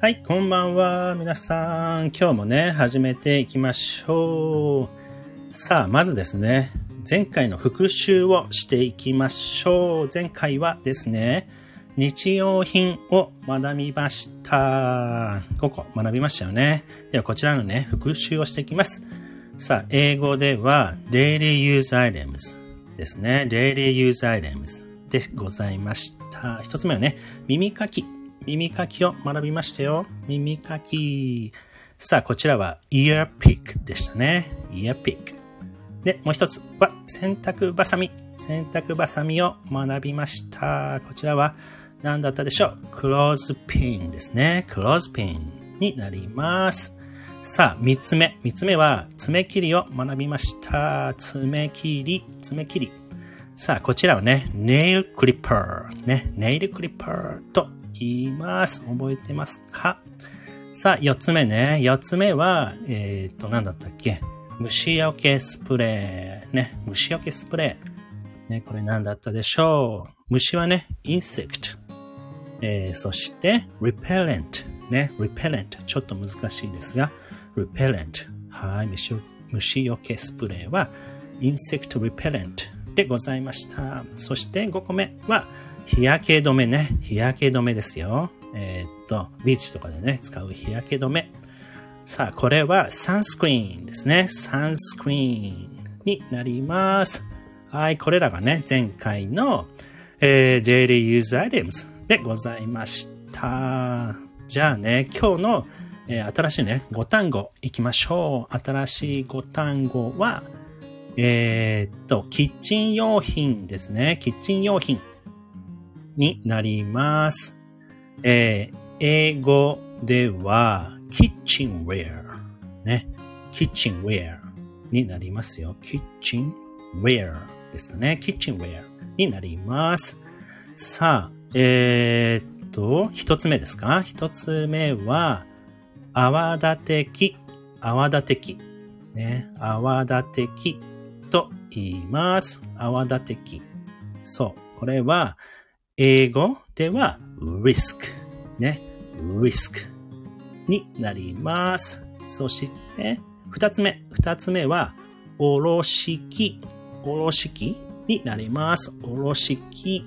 はい、こんばんは。皆さん、今日もね、始めていきましょう。さあ、まずですね、前回の復習をしていきましょう。前回はですね、日用品を学びました。5個学びましたよね。では、こちらのね、復習をしていきます。さあ、英語では、daily use items ですね。daily use items でございました。一つ目はね、耳かき。耳かきを学びましたよ。耳かき。さあ、こちらは ear pick でしたね。ear pick。で、もう一つは洗濯バサミ。洗濯バサミを学びました。こちらは何だったでしょう？クローズピンですね。クローズピンになります。さあ、三つ目。三つ目は爪切りを学びました。爪切り、爪切り。さあ、こちらはね、 nail clipper。ね、 nail clipper と言います。覚えてますか？さあ、四つ目ね。四つ目は、えっ、と、何だったっけ？虫除けスプレー。ね、虫除けスプレー。ね、これ何だったでしょう？虫はね、 insect。えー、そして、repellent。ね、repellent。ちょっと難しいですが、repellent。はい、虫虫除けスプレーは、 insect repellent でございました。そして5個目は、日焼け止めね。日焼け止めですよ。えーっと、ビーチとかでね、使う日焼け止め。さあ、これは sunscreen ですね。 sunscreen になります。はい、これらがね、前回の、えー、Daily Use Items でございました。じゃあね、今日の、えー新しいね、5単語いきましょう。新しい5単語は、えーっと、キッチン用品ですね。キッチン用品になります。えー英語では、キッチンウェア。ね。キッチンウェアになりますよ。キッチンウェアですかね。キッチンウェアになります。さあ、えーっと、一つ目ですか？一つ目は、泡立て器。泡立て器。ね。泡立て器言います。泡立て器。そう。これは、英語では risk。ね。risk になります。そして、二つ目。二つ目は、おろし器。おろし器になります。おろし器。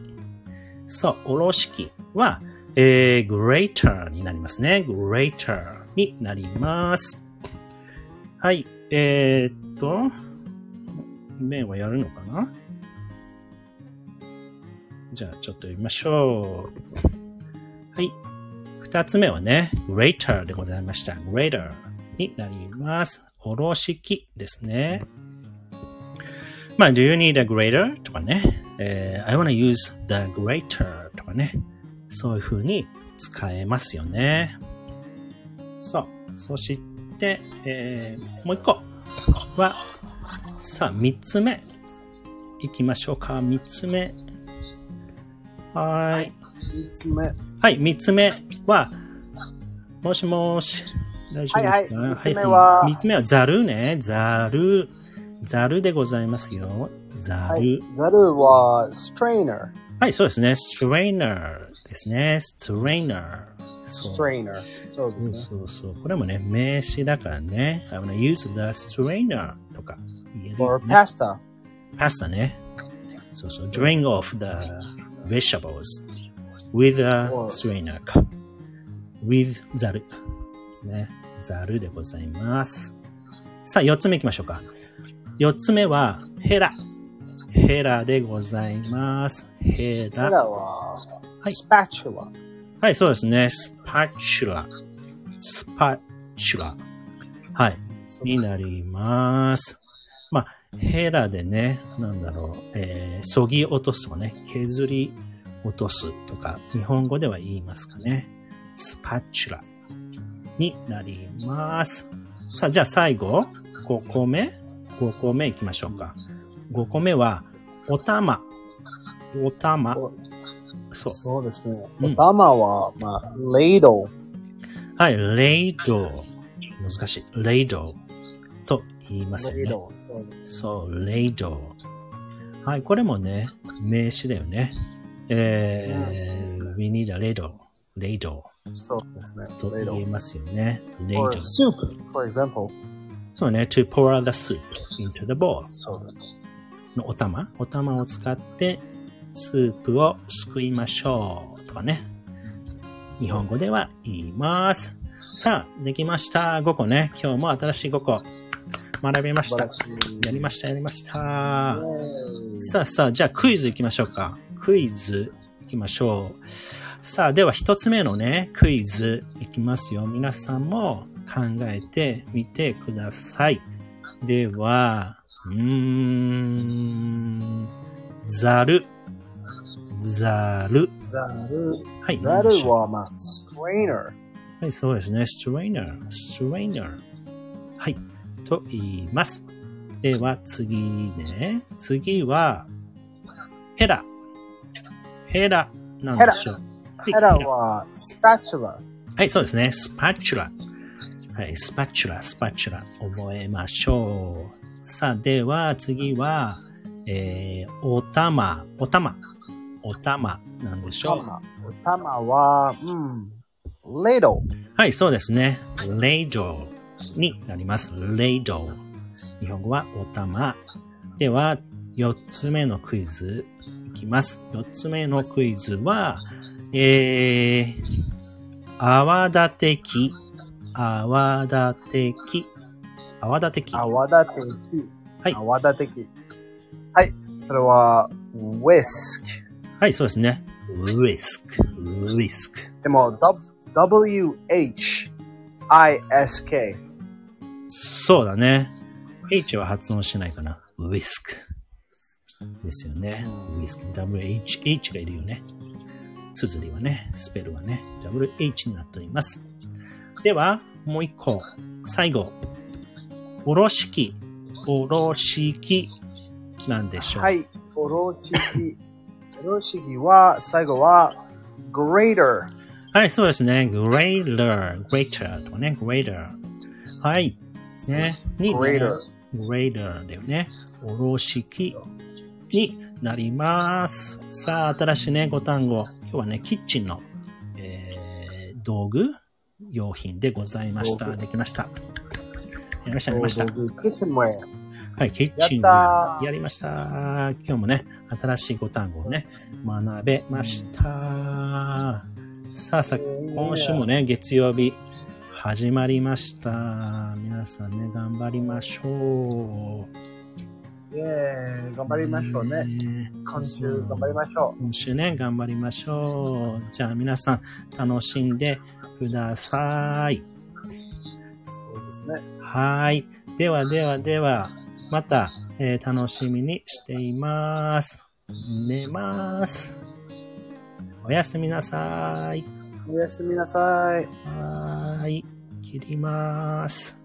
そう、おろし器は、えー、greater になりますね。greater になります。はい。えー、っと、麺はやるのかな？じゃあ、ちょっと読みましょう。はい。二つ目はね、greater でございました。greater になります。おろし器ですね。まあ、do you need a greater? とかね、えー I wanna use the greater とかね、そういう風に使えますよね。そう。そして、えーもう一個は、さあ、三つ目。いきましょうか。三つ目。はーい。三つ目。はい、三つ目は、もしもし、大丈夫ですか？はいはい三つ目は三つ目はザルね。ザル。ザルでございますよ。ザル。ははい、い。ザルは strainer。そうですね。ストレーナーですね。ストレーナー。strainer。そうですね。そうそう。これもね、名詞だからね。I wanna use the strainer とか言えるよ or ね。pasta。パスタね。そうそう。drain off the vegetables with a strainer か。with ザル。ね。ザルでございます。さあ、四つ目行きましょうか。四つ目は、ヘラ。ヘラでございます。ヘこラ。れは、はい spatula。はい、そうですね。スパチュラ。スパチュラ。はい。になります。まあ、ヘラでね、なんだろう、えー、そぎ落とすとかね、削り落とすとか、日本語では言いますかね。スパチュラになります。さあ、じゃあ最後、5個目 ?5 個目行きましょうか。5個目は、お玉。お玉。おそう。そうですね。うんお玉は、まあ、ladle。はい、レイド。難しい。レイドと言いますよね。うですそう、レイド。はい、これもね、名詞だよね。えー、we need a ladle, ladle そうですね。と言え ladle. ますよね。Or ladle。soup, for example. そうね。to pour the soup into the bowl. そうです。のお玉お玉を使ってスープをすくいましょう。とかね。日本語では言います。さあ、できました。5個ね。今日も新しい5個学びました。やりました、やりました。さあさあ、じゃあクイズ行きましょうか。クイズ行きましょう。さあ、では一つ目のね、クイズ行きますよ。皆さんも考えてみてください。では、うーん、ざる、ざる。ザル。はいザルは、まあ、strainer。はい、そうですね。ストレーナー、ストレーナー。はい、と言います。では次ね。次は、ヘラ。ヘラなんでしょう。はいヘラは、spatula。はい、そうですね。スパチュラ。はい、スパチュラ、スパチュラ。覚えましょう。さあ、では次は、えー、おたま、おたま。おたまなんでしょう。玉。お玉は、うん、ladle。はい、そうですね。ladle になります。ladle。日本語はお玉。では、四つ目のクイズいきます。四つ目のクイズは、えー、泡立て器。泡立て器。泡立て器。泡立て器。はい泡立て器。はい。それは、whisk。はい、そうですね。whisk。whisk。でも、W-H-I-S-K。そうだね。H は発音しないかな。whisk。ですよね。whisk。WH、H がいるよね。綴りはね、スペルはね、WH になっております。では、もう一個。最後。おろし器。おろし器。なんでしょう。はい。おろし器。おろし器は、最後は、grater。はい、そうですね。grater, grater とかね、grater。はい。ね。に、grater。grater だよね。おろし器になります。さあ、新しいね、5単語。今日はね、キッチンの、えー、道具用品でございました。できました。やりました、やりました。はい、キッチンやったーやりました。今日もね、新しい5単語をね、学べました。さあさあ、今週もね、月曜日、始まりました。皆さんね、頑張りましょう。イェーイ。頑張りましょうね。ね今週頑張りましょ今週ね、頑張りましょう。じゃあ皆さん、楽しんでください。う。そうですね。はい。ではではでは、また、えー楽しみにしています。寝ます。おやすみなさい。おやすみなさい。はーい。切ります。